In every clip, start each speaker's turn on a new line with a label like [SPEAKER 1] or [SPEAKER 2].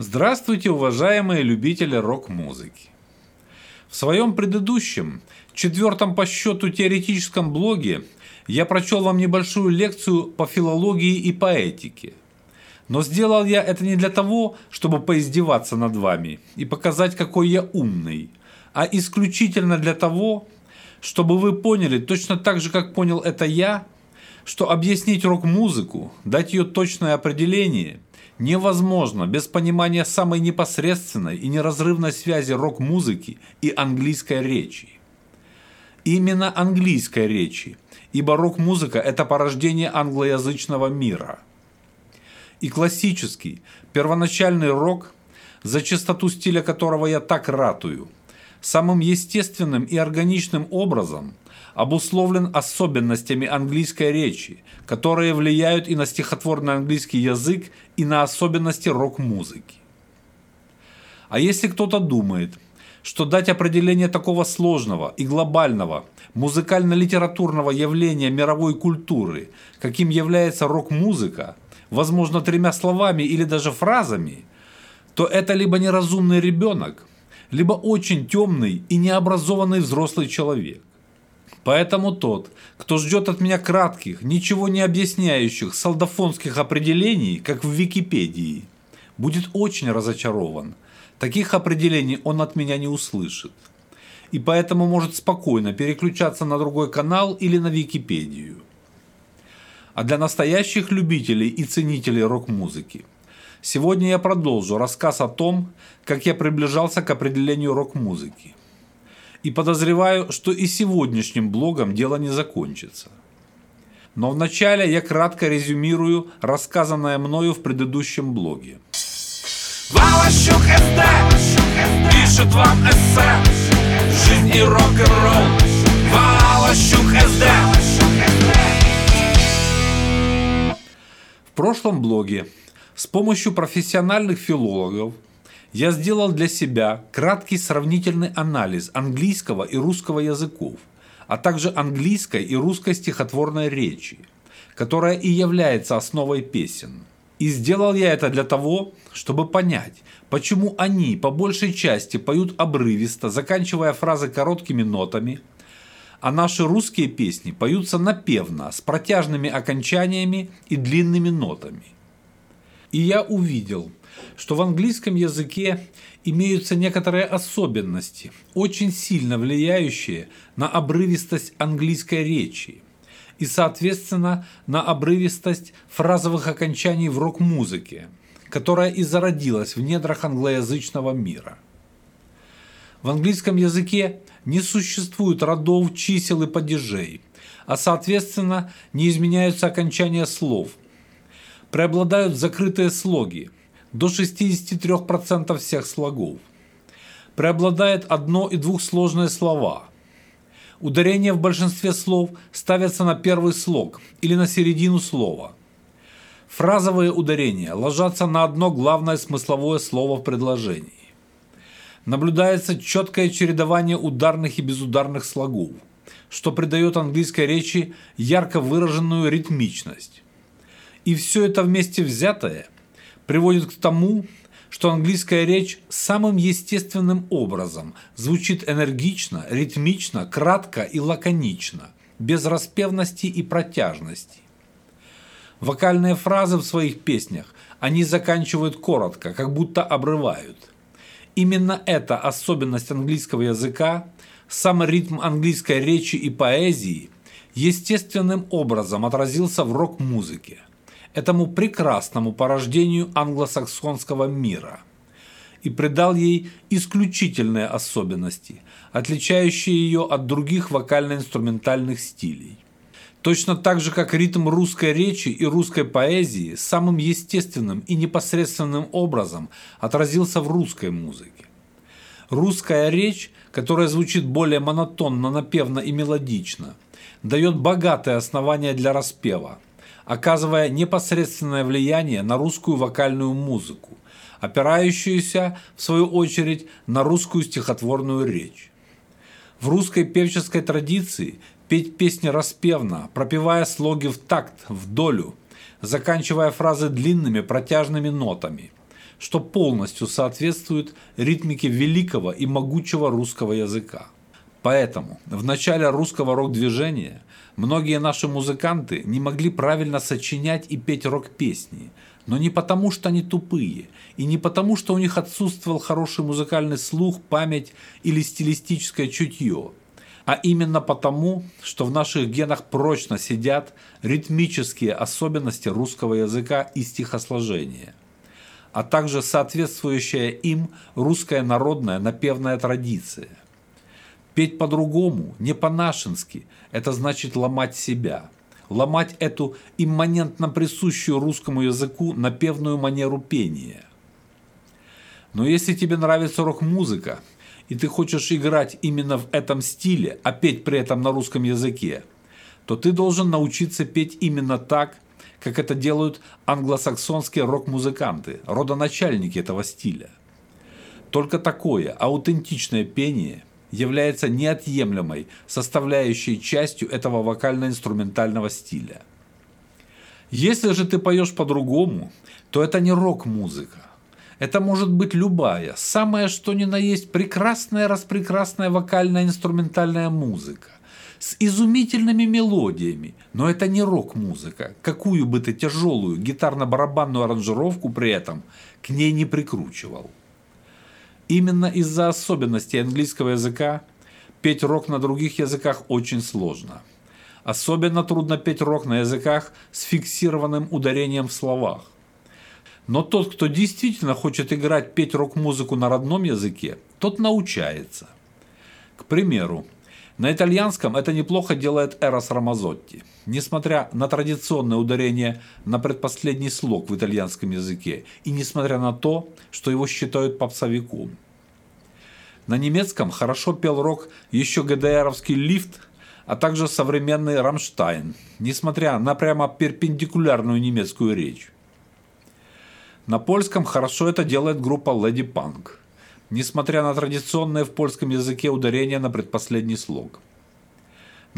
[SPEAKER 1] Здравствуйте, уважаемые любители рок-музыки! В своем предыдущем, четвертом по счету теоретическом блоге я прочел вам небольшую лекцию по филологии и поэтике. Но сделал я это не для того, чтобы поиздеваться над вами и показать, какой я умный, а исключительно для того, чтобы вы поняли точно так же, как понял это я, что объяснить рок-музыку, дать ее точное определение – невозможно без понимания самой непосредственной и неразрывной связи рок-музыки и английской речи. Именно английской речи, ибо рок-музыка – это порождение англоязычного мира. И классический, первоначальный рок, за чистоту стиля которого я так ратую, самым естественным и органичным образом – обусловлен особенностями английской речи, которые влияют и на стихотворный английский язык, и на особенности рок-музыки. А если кто-то думает, что дать определение такого сложного и глобального музыкально-литературного явления мировой культуры, каким является рок-музыка, возможно, тремя словами или даже фразами, то это либо неразумный ребенок, либо очень темный и необразованный взрослый человек. Поэтому тот, кто ждет от меня кратких, ничего не объясняющих солдафонских определений, как в Википедии, будет очень разочарован. Таких определений он от меня не услышит. И поэтому может спокойно переключаться на другой канал или на Википедию. А для настоящих любителей и ценителей рок-музыки сегодня я продолжу рассказ о том, как я приближался к определению рок-музыки и подозреваю, что и сегодняшним блогом дело не закончится. Но вначале я кратко резюмирую рассказанное мною в предыдущем блоге. Валащук СД пишет вам эссе Жизнь и рок-н-ролл Валащук СД В прошлом блоге с помощью профессиональных филологов я сделал для себя краткий сравнительный анализ английского и русского языков, а также английской и русской стихотворной речи, которая и является основой песен. И сделал я это для того, чтобы понять, почему они по большей части поют обрывисто, заканчивая фразы короткими нотами, а наши русские песни поются напевно, с протяжными окончаниями и длинными нотами. И я увидел, что в английском языке имеются некоторые особенности, очень сильно влияющие на обрывистость английской речи и, соответственно, на обрывистость фразовых окончаний в рок-музыке, которая и зародилась в недрах англоязычного мира. В английском языке не существует родов, чисел и падежей, а соответственно не изменяются окончания слов. Преобладают закрытые слоги – до 63% всех слогов. Преобладает одно- и двухсложные слова. Ударение в большинстве слов ставятся на первый слог или на середину слова. Фразовые ударения ложатся на одно главное смысловое слово в предложении. Наблюдается четкое чередование ударных и безударных слогов, что придает английской речи ярко выраженную ритмичность. И все это вместе взятое – приводит к тому, что английская речь самым естественным образом звучит энергично, ритмично, кратко и лаконично, без распевности и протяжности. Вокальные фразы в своих песнях они заканчивают коротко, как будто обрывают. Именно эта особенность английского языка, сам ритм английской речи и поэзии естественным образом отразился в рок-музыке этому прекрасному порождению англосаксонского мира и придал ей исключительные особенности, отличающие ее от других вокально-инструментальных стилей. Точно так же, как ритм русской речи и русской поэзии самым естественным и непосредственным образом отразился в русской музыке. Русская речь, которая звучит более монотонно, напевно и мелодично, дает богатое основание для распева – оказывая непосредственное влияние на русскую вокальную музыку, опирающуюся, в свою очередь, на русскую стихотворную речь. В русской певческой традиции петь песни распевно, пропевая слоги в такт, в долю, заканчивая фразы длинными протяжными нотами, что полностью соответствует ритмике великого и могучего русского языка. Поэтому в начале русского рок-движения многие наши музыканты не могли правильно сочинять и петь рок-песни, но не потому, что они тупые, и не потому, что у них отсутствовал хороший музыкальный слух, память или стилистическое чутье, а именно потому, что в наших генах прочно сидят ритмические особенности русского языка и стихосложения, а также соответствующая им русская народная напевная традиция. Петь по-другому, не по-нашенски, это значит ломать себя – ломать эту имманентно присущую русскому языку напевную манеру пения. Но если тебе нравится рок-музыка, и ты хочешь играть именно в этом стиле, а петь при этом на русском языке, то ты должен научиться петь именно так, как это делают англосаксонские рок-музыканты, родоначальники этого стиля. Только такое аутентичное пение является неотъемлемой составляющей частью этого вокально-инструментального стиля. Если же ты поешь по-другому, то это не рок-музыка. Это может быть любая, самая что ни на есть прекрасная распрекрасная вокально-инструментальная музыка с изумительными мелодиями, но это не рок-музыка, какую бы ты тяжелую гитарно-барабанную аранжировку при этом к ней не прикручивал. Именно из-за особенностей английского языка петь рок на других языках очень сложно. Особенно трудно петь рок на языках с фиксированным ударением в словах. Но тот, кто действительно хочет играть, петь рок-музыку на родном языке, тот научается. К примеру, на итальянском это неплохо делает Эрос Рамазотти. Несмотря на традиционное ударение на предпоследний слог в итальянском языке и несмотря на то, что его считают попсовиком. На немецком хорошо пел рок еще ГДРовский лифт, а также современный Рамштайн, несмотря на прямо перпендикулярную немецкую речь. На польском хорошо это делает группа Lady Punk – несмотря на традиционное в польском языке ударение на предпоследний слог.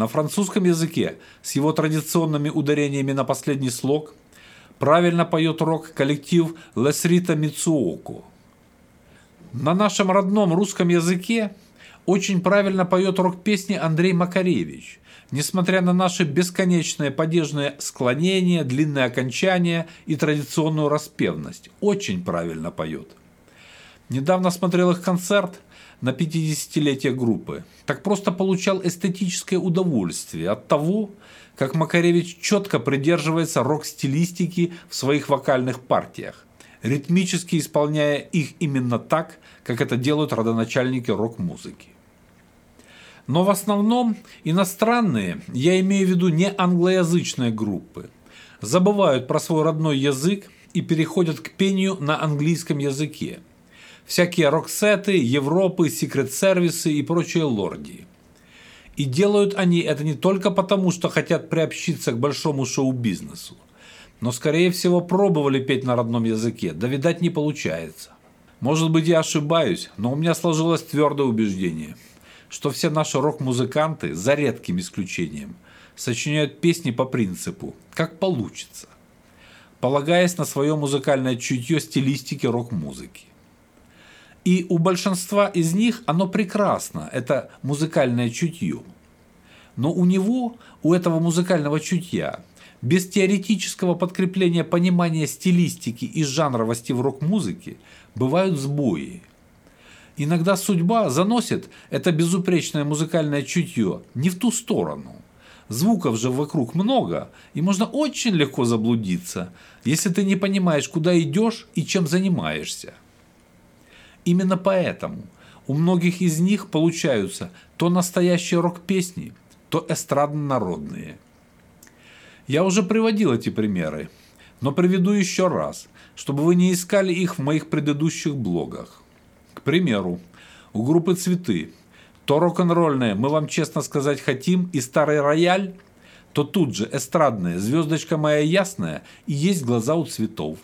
[SPEAKER 1] На французском языке с его традиционными ударениями на последний слог правильно поет рок-коллектив Лесрита Мицуоко. На нашем родном русском языке очень правильно поет рок-песни Андрей Макаревич, несмотря на наши бесконечные падежные склонения, длинные окончания и традиционную распевность. Очень правильно поет. Недавно смотрел их концерт на 50-летие группы. Так просто получал эстетическое удовольствие от того, как Макаревич четко придерживается рок-стилистики в своих вокальных партиях, ритмически исполняя их именно так, как это делают родоначальники рок-музыки. Но в основном иностранные, я имею в виду не англоязычные группы, забывают про свой родной язык и переходят к пению на английском языке – всякие роксеты, Европы, секрет-сервисы и прочие лорди. И делают они это не только потому, что хотят приобщиться к большому шоу-бизнесу, но, скорее всего, пробовали петь на родном языке, да, видать, не получается. Может быть, я ошибаюсь, но у меня сложилось твердое убеждение, что все наши рок-музыканты, за редким исключением, сочиняют песни по принципу «как получится», полагаясь на свое музыкальное чутье стилистики рок-музыки. И у большинства из них оно прекрасно, это музыкальное чутье. Но у него, у этого музыкального чутья, без теоретического подкрепления понимания стилистики и жанровости в рок-музыке, бывают сбои. Иногда судьба заносит это безупречное музыкальное чутье не в ту сторону. Звуков же вокруг много, и можно очень легко заблудиться, если ты не понимаешь, куда идешь и чем занимаешься. Именно поэтому у многих из них получаются то настоящие рок-песни, то эстрадно-народные. Я уже приводил эти примеры, но приведу еще раз, чтобы вы не искали их в моих предыдущих блогах. К примеру, у группы «Цветы» то рок-н-ролльное «Мы вам честно сказать хотим» и «Старый рояль», то тут же эстрадное «Звездочка моя ясная» и «Есть глаза у цветов».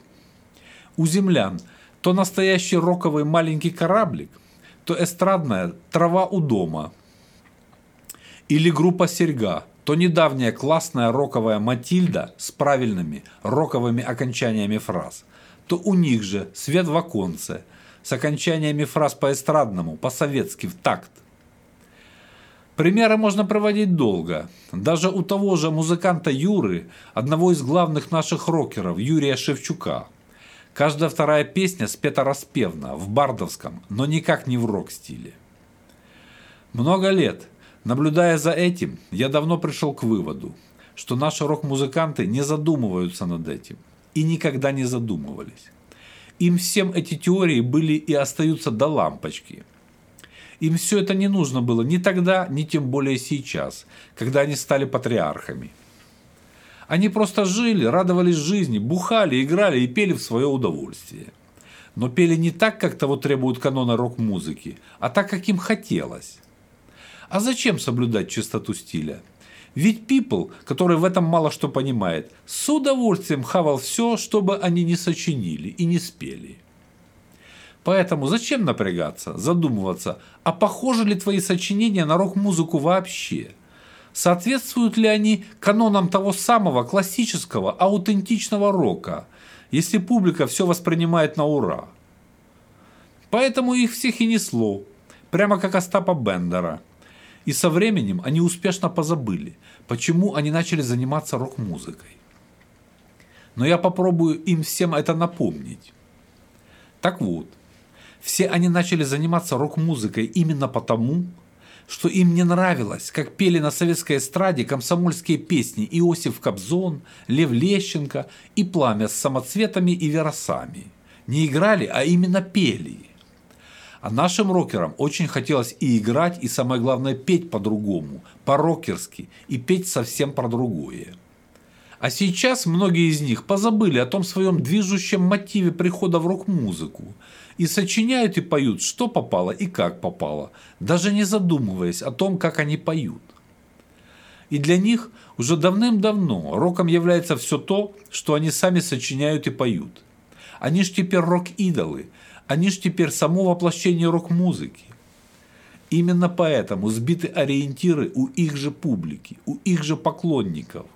[SPEAKER 1] У землян – то настоящий роковый маленький кораблик, то эстрадная «Трава у дома». Или группа «Серьга», то недавняя классная роковая «Матильда» с правильными роковыми окончаниями фраз, то у них же свет в оконце с окончаниями фраз по-эстрадному, по-советски, в такт. Примеры можно проводить долго. Даже у того же музыканта Юры, одного из главных наших рокеров, Юрия Шевчука. Каждая вторая песня спета распевно, в бардовском, но никак не в рок-стиле. Много лет, наблюдая за этим, я давно пришел к выводу, что наши рок-музыканты не задумываются над этим и никогда не задумывались. Им всем эти теории были и остаются до лампочки – им все это не нужно было ни тогда, ни тем более сейчас, когда они стали патриархами. Они просто жили, радовались жизни, бухали, играли и пели в свое удовольствие. Но пели не так, как того требуют каноны рок-музыки, а так, как им хотелось. А зачем соблюдать чистоту стиля? Ведь People, который в этом мало что понимает, с удовольствием хавал все, чтобы они не сочинили и не спели. Поэтому зачем напрягаться, задумываться, а похожи ли твои сочинения на рок-музыку вообще? Соответствуют ли они канонам того самого классического, аутентичного рока, если публика все воспринимает на ура? Поэтому их всех и несло, прямо как Остапа Бендера. И со временем они успешно позабыли, почему они начали заниматься рок-музыкой. Но я попробую им всем это напомнить. Так вот, все они начали заниматься рок-музыкой именно потому, что им не нравилось, как пели на советской эстраде комсомольские песни Иосиф Кобзон, Лев Лещенко и Пламя с самоцветами и веросами. Не играли, а именно пели. А нашим рокерам очень хотелось и играть, и самое главное петь по-другому, по-рокерски, и петь совсем про другое. А сейчас многие из них позабыли о том своем движущем мотиве прихода в рок-музыку и сочиняют и поют, что попало и как попало, даже не задумываясь о том, как они поют. И для них уже давным-давно роком является все то, что они сами сочиняют и поют. Они ж теперь рок-идолы, они ж теперь само воплощение рок-музыки. Именно поэтому сбиты ориентиры у их же публики, у их же поклонников.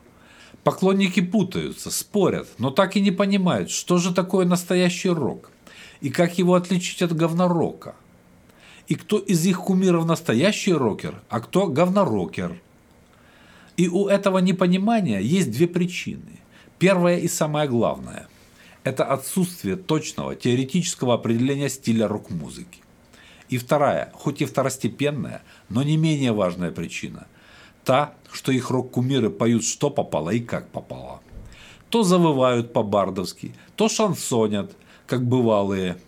[SPEAKER 1] Поклонники путаются, спорят, но так и не понимают, что же такое настоящий рок и как его отличить от говнорока. И кто из их кумиров настоящий рокер, а кто говнорокер. И у этого непонимания есть две причины. Первая и самая главная – это отсутствие точного теоретического определения стиля рок-музыки. И вторая, хоть и второстепенная, но не менее важная причина – та, что их рок-кумиры поют что попало и как попало. То завывают по-бардовски, то шансонят, как бывалые,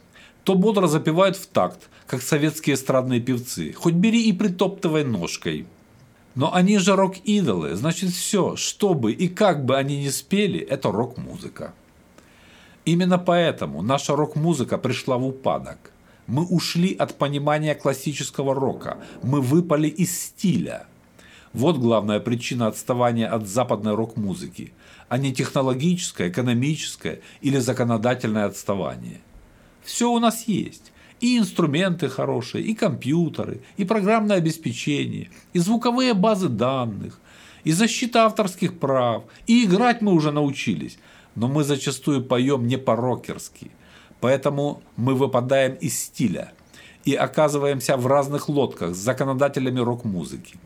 [SPEAKER 1] то бодро запевают в такт, как советские эстрадные певцы, хоть бери и притоптывай ножкой. Но они же рок-идолы, значит все, что бы и как бы они ни спели, это рок-музыка. Именно поэтому наша рок-музыка пришла в упадок. Мы ушли от понимания классического рока, мы выпали из стиля – вот главная причина отставания от западной рок-музыки, а не технологическое, экономическое или законодательное отставание. Все у нас есть. И инструменты хорошие, и компьютеры, и программное обеспечение, и звуковые базы данных, и защита авторских прав, и играть мы уже научились, но мы зачастую поем не по-рокерски, поэтому мы выпадаем из стиля и оказываемся в разных лодках с законодателями рок-музыки.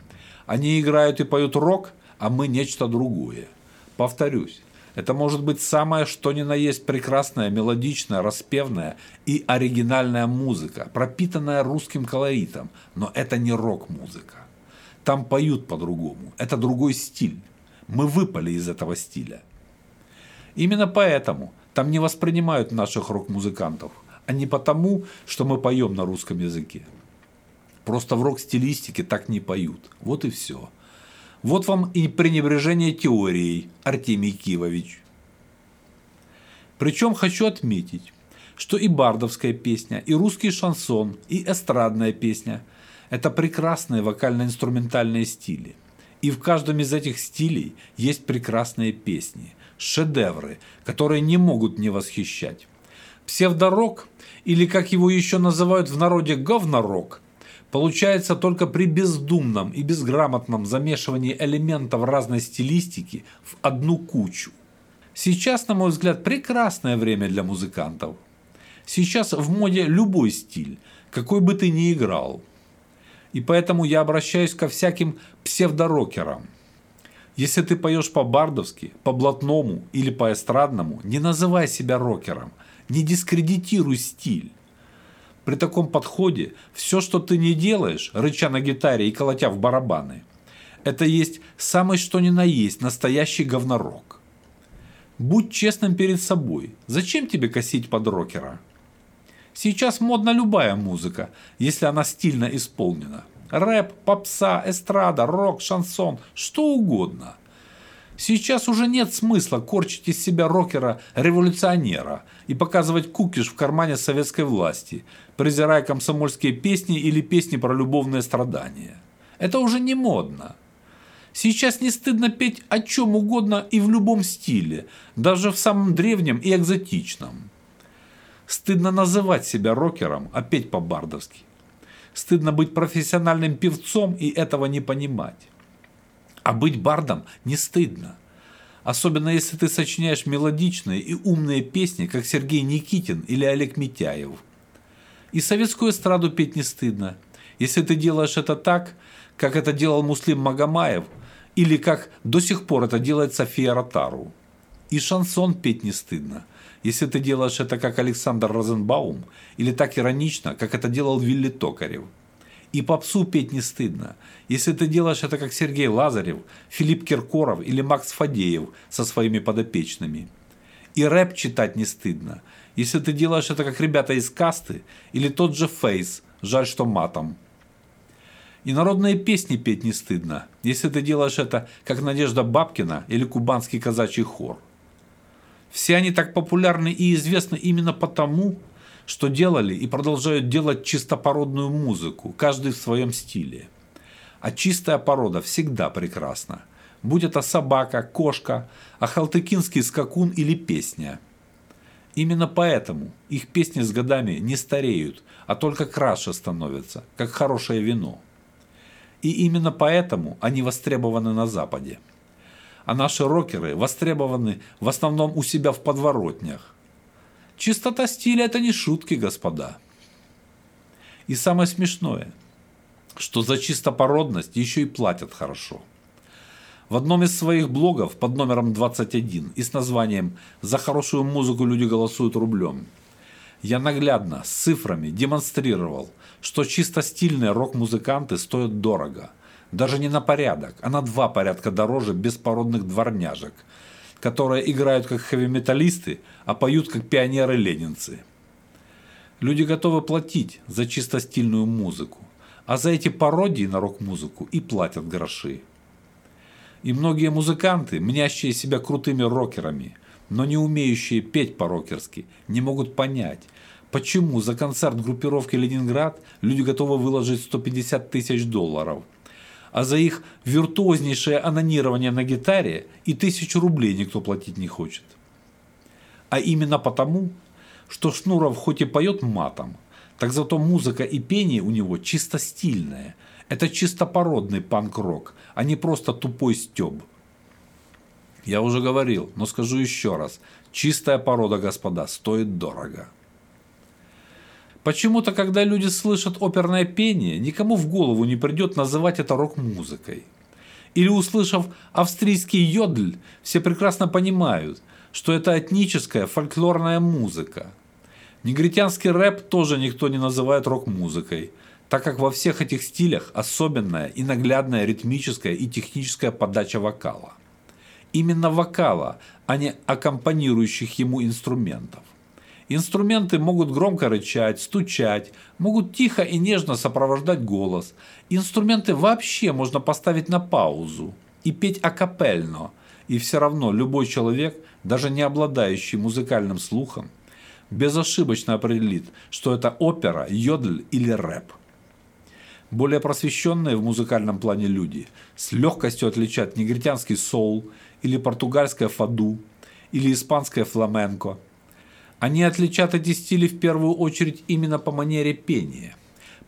[SPEAKER 1] Они играют и поют рок, а мы нечто другое. Повторюсь, это может быть самое что ни на есть прекрасная, мелодичная, распевная и оригинальная музыка, пропитанная русским колоритом, но это не рок-музыка. Там поют по-другому, это другой стиль. Мы выпали из этого стиля. Именно поэтому там не воспринимают наших рок-музыкантов, а не потому, что мы поем на русском языке. Просто в рок-стилистике так не поют. Вот и все. Вот вам и пренебрежение теорией, Артемий Кивович. Причем хочу отметить, что и бардовская песня, и русский шансон, и эстрадная песня – это прекрасные вокально-инструментальные стили. И в каждом из этих стилей есть прекрасные песни, шедевры, которые не могут не восхищать. Псевдорок, или как его еще называют в народе говнорок – получается только при бездумном и безграмотном замешивании элементов разной стилистики в одну кучу. Сейчас, на мой взгляд, прекрасное время для музыкантов. Сейчас в моде любой стиль, какой бы ты ни играл. И поэтому я обращаюсь ко всяким псевдорокерам. Если ты поешь по-бардовски, по-блатному или по-эстрадному, не называй себя рокером, не дискредитируй стиль. При таком подходе все, что ты не делаешь, рыча на гитаре и колотя в барабаны, это есть самый что ни на есть настоящий говнорок. Будь честным перед собой. Зачем тебе косить под рокера? Сейчас модна любая музыка, если она стильно исполнена. Рэп, попса, эстрада, рок, шансон, что угодно – Сейчас уже нет смысла корчить из себя рокера-революционера и показывать кукиш в кармане советской власти, презирая комсомольские песни или песни про любовные страдания. Это уже не модно. Сейчас не стыдно петь о чем угодно и в любом стиле, даже в самом древнем и экзотичном. Стыдно называть себя рокером, а петь по-бардовски. Стыдно быть профессиональным певцом и этого не понимать. А быть бардом не стыдно. Особенно если ты сочиняешь мелодичные и умные песни, как Сергей Никитин или Олег Митяев. И советскую эстраду петь не стыдно. Если ты делаешь это так, как это делал Муслим Магомаев, или как до сих пор это делает София Ротару. И шансон петь не стыдно, если ты делаешь это как Александр Розенбаум, или так иронично, как это делал Вилли Токарев. И попсу петь не стыдно, если ты делаешь это как Сергей Лазарев, Филипп Киркоров или Макс Фадеев со своими подопечными. И рэп читать не стыдно, если ты делаешь это как ребята из касты или тот же Фейс, жаль, что матом. И народные песни петь не стыдно, если ты делаешь это как Надежда Бабкина или Кубанский казачий хор. Все они так популярны и известны именно потому, что делали и продолжают делать чистопородную музыку, каждый в своем стиле. А чистая порода всегда прекрасна. Будь это собака, кошка, ахалтыкинский скакун или песня. Именно поэтому их песни с годами не стареют, а только краше становятся, как хорошее вино. И именно поэтому они востребованы на Западе. А наши рокеры востребованы в основном у себя в подворотнях, Чистота стиля – это не шутки, господа. И самое смешное, что за чистопородность еще и платят хорошо. В одном из своих блогов под номером 21 и с названием «За хорошую музыку люди голосуют рублем» я наглядно с цифрами демонстрировал, что чисто стильные рок-музыканты стоят дорого. Даже не на порядок, а на два порядка дороже беспородных дворняжек – которые играют как хэви-металлисты, а поют как пионеры-ленинцы. Люди готовы платить за чисто стильную музыку, а за эти пародии на рок-музыку и платят гроши. И многие музыканты, мнящие себя крутыми рокерами, но не умеющие петь по-рокерски, не могут понять, почему за концерт группировки «Ленинград» люди готовы выложить 150 тысяч долларов – а за их виртуознейшее анонирование на гитаре и тысячу рублей никто платить не хочет. А именно потому, что Шнуров хоть и поет матом, так зато музыка и пение у него чисто стильное. Это чистопородный панк-рок, а не просто тупой стёб. Я уже говорил, но скажу еще раз. Чистая порода, господа, стоит дорого. Почему-то, когда люди слышат оперное пение, никому в голову не придет называть это рок-музыкой. Или услышав австрийский йодль, все прекрасно понимают, что это этническая фольклорная музыка. Негритянский рэп тоже никто не называет рок-музыкой, так как во всех этих стилях особенная и наглядная ритмическая и техническая подача вокала. Именно вокала, а не аккомпанирующих ему инструментов. Инструменты могут громко рычать, стучать, могут тихо и нежно сопровождать голос. Инструменты вообще можно поставить на паузу и петь акапельно. И все равно любой человек, даже не обладающий музыкальным слухом, безошибочно определит, что это опера, йодль или рэп. Более просвещенные в музыкальном плане люди с легкостью отличают негритянский соул или португальское фаду или испанское фламенко – они отличат эти стили в первую очередь именно по манере пения,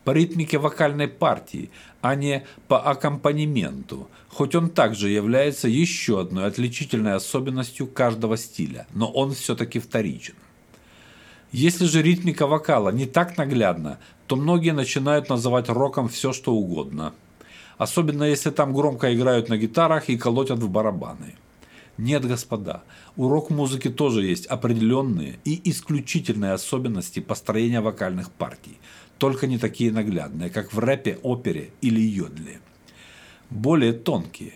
[SPEAKER 1] по ритмике вокальной партии, а не по аккомпанементу, хоть он также является еще одной отличительной особенностью каждого стиля, но он все-таки вторичен. Если же ритмика вокала не так наглядна, то многие начинают называть роком все, что угодно. Особенно если там громко играют на гитарах и колотят в барабаны. Нет, господа, у рок-музыки тоже есть определенные и исключительные особенности построения вокальных партий, только не такие наглядные, как в рэпе, опере или йодле. Более тонкие.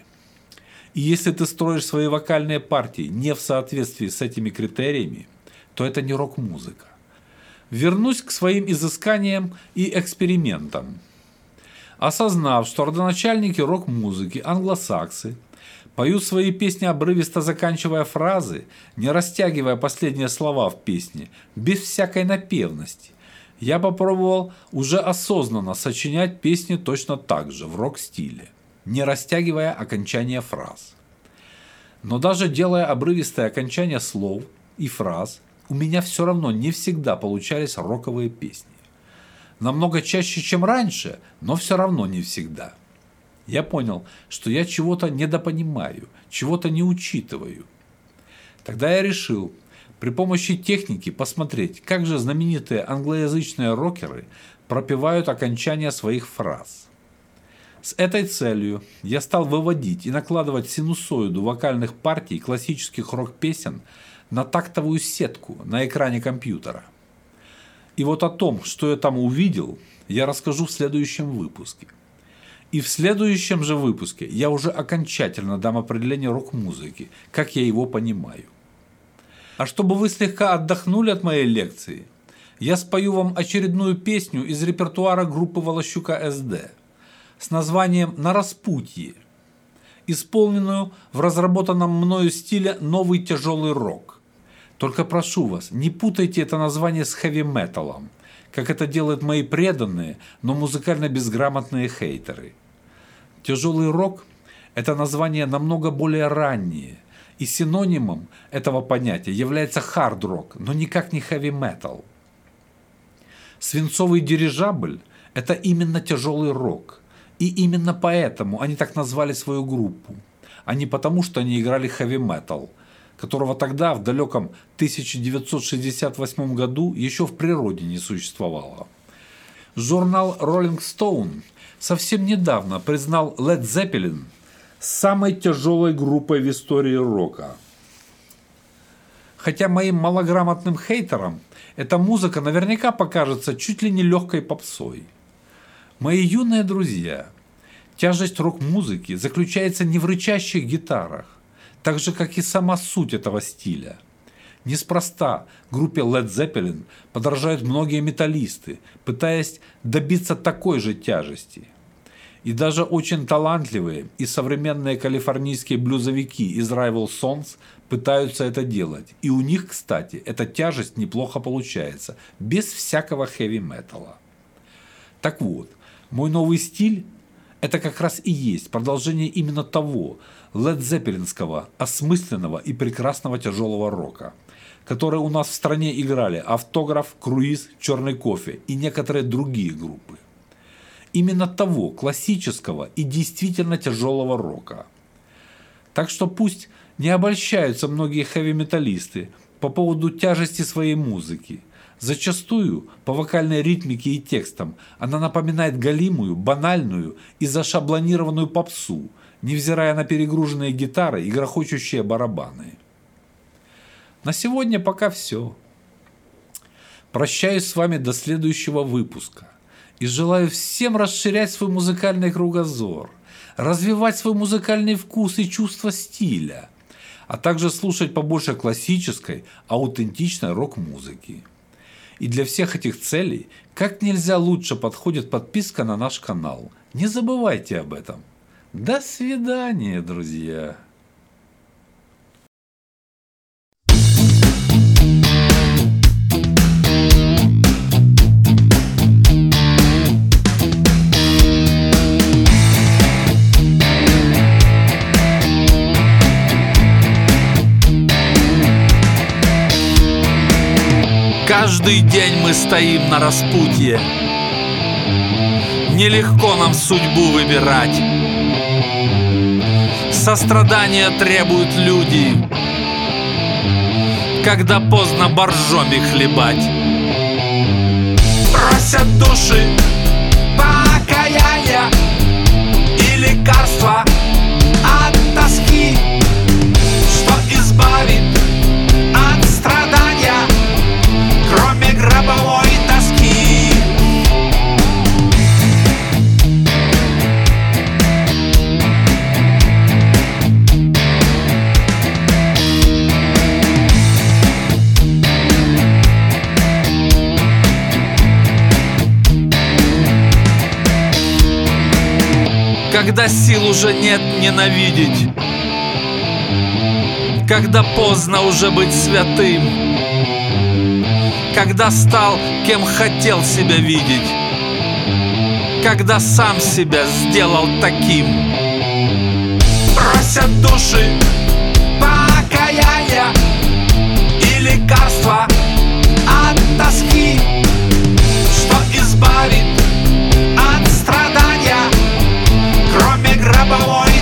[SPEAKER 1] И если ты строишь свои вокальные партии не в соответствии с этими критериями, то это не рок-музыка. Вернусь к своим изысканиям и экспериментам. Осознав, что родоначальники рок-музыки, англосаксы, поют свои песни обрывисто заканчивая фразы, не растягивая последние слова в песне, без всякой напевности, я попробовал уже осознанно сочинять песни точно так же, в рок-стиле, не растягивая окончание фраз. Но даже делая обрывистое окончание слов и фраз, у меня все равно не всегда получались роковые песни. Намного чаще, чем раньше, но все равно не всегда. Я понял, что я чего-то недопонимаю, чего-то не учитываю. Тогда я решил при помощи техники посмотреть, как же знаменитые англоязычные рокеры пропевают окончания своих фраз. С этой целью я стал выводить и накладывать синусоиду вокальных партий классических рок-песен на тактовую сетку на экране компьютера. И вот о том, что я там увидел, я расскажу в следующем выпуске. И в следующем же выпуске я уже окончательно дам определение рок-музыки, как я его понимаю. А чтобы вы слегка отдохнули от моей лекции, я спою вам очередную песню из репертуара группы Волощука СД с названием «На распутье», исполненную в разработанном мною стиле «Новый тяжелый рок». Только прошу вас, не путайте это название с хэви-металом, как это делают мои преданные, но музыкально безграмотные хейтеры. Тяжелый рок – это название намного более раннее, и синонимом этого понятия является хард-рок, но никак не хэви-метал. Свинцовый дирижабль – это именно тяжелый рок, и именно поэтому они так назвали свою группу, а не потому, что они играли хэви-метал – которого тогда, в далеком 1968 году, еще в природе не существовало. Журнал Rolling Stone совсем недавно признал Led Zeppelin самой тяжелой группой в истории рока. Хотя моим малограмотным хейтерам эта музыка наверняка покажется чуть ли не легкой попсой. Мои юные друзья, тяжесть рок-музыки заключается не в рычащих гитарах, так же, как и сама суть этого стиля. Неспроста группе Led Zeppelin подражают многие металлисты, пытаясь добиться такой же тяжести. И даже очень талантливые и современные калифорнийские блюзовики из Rival Sons пытаются это делать. И у них, кстати, эта тяжесть неплохо получается, без всякого хэви-металла. Так вот, мой новый стиль – это как раз и есть продолжение именно того, ледзеппелинского, осмысленного и прекрасного тяжелого рока, которые у нас в стране играли «Автограф», «Круиз», «Черный кофе» и некоторые другие группы. Именно того классического и действительно тяжелого рока. Так что пусть не обольщаются многие хэви-металлисты по поводу тяжести своей музыки. Зачастую по вокальной ритмике и текстам она напоминает галимую, банальную и зашаблонированную попсу – невзирая на перегруженные гитары и грохочущие барабаны. На сегодня пока все. Прощаюсь с вами до следующего выпуска и желаю всем расширять свой музыкальный кругозор, развивать свой музыкальный вкус и чувство стиля, а также слушать побольше классической, аутентичной рок-музыки. И для всех этих целей как нельзя лучше подходит подписка на наш канал. Не забывайте об этом. До свидания, друзья.
[SPEAKER 2] Каждый день мы стоим на распутье.
[SPEAKER 1] Нелегко нам судьбу выбирать. Сострадания требуют люди Когда поздно боржоми хлебать. Просят души покаяния И лекарства от тоски Когда сил уже нет ненавидеть. Когда поздно уже быть святым. Когда стал, кем хотел себя видеть. Когда сам себя сделал таким. Просят души покаяния И лекарства от тоски гробовой.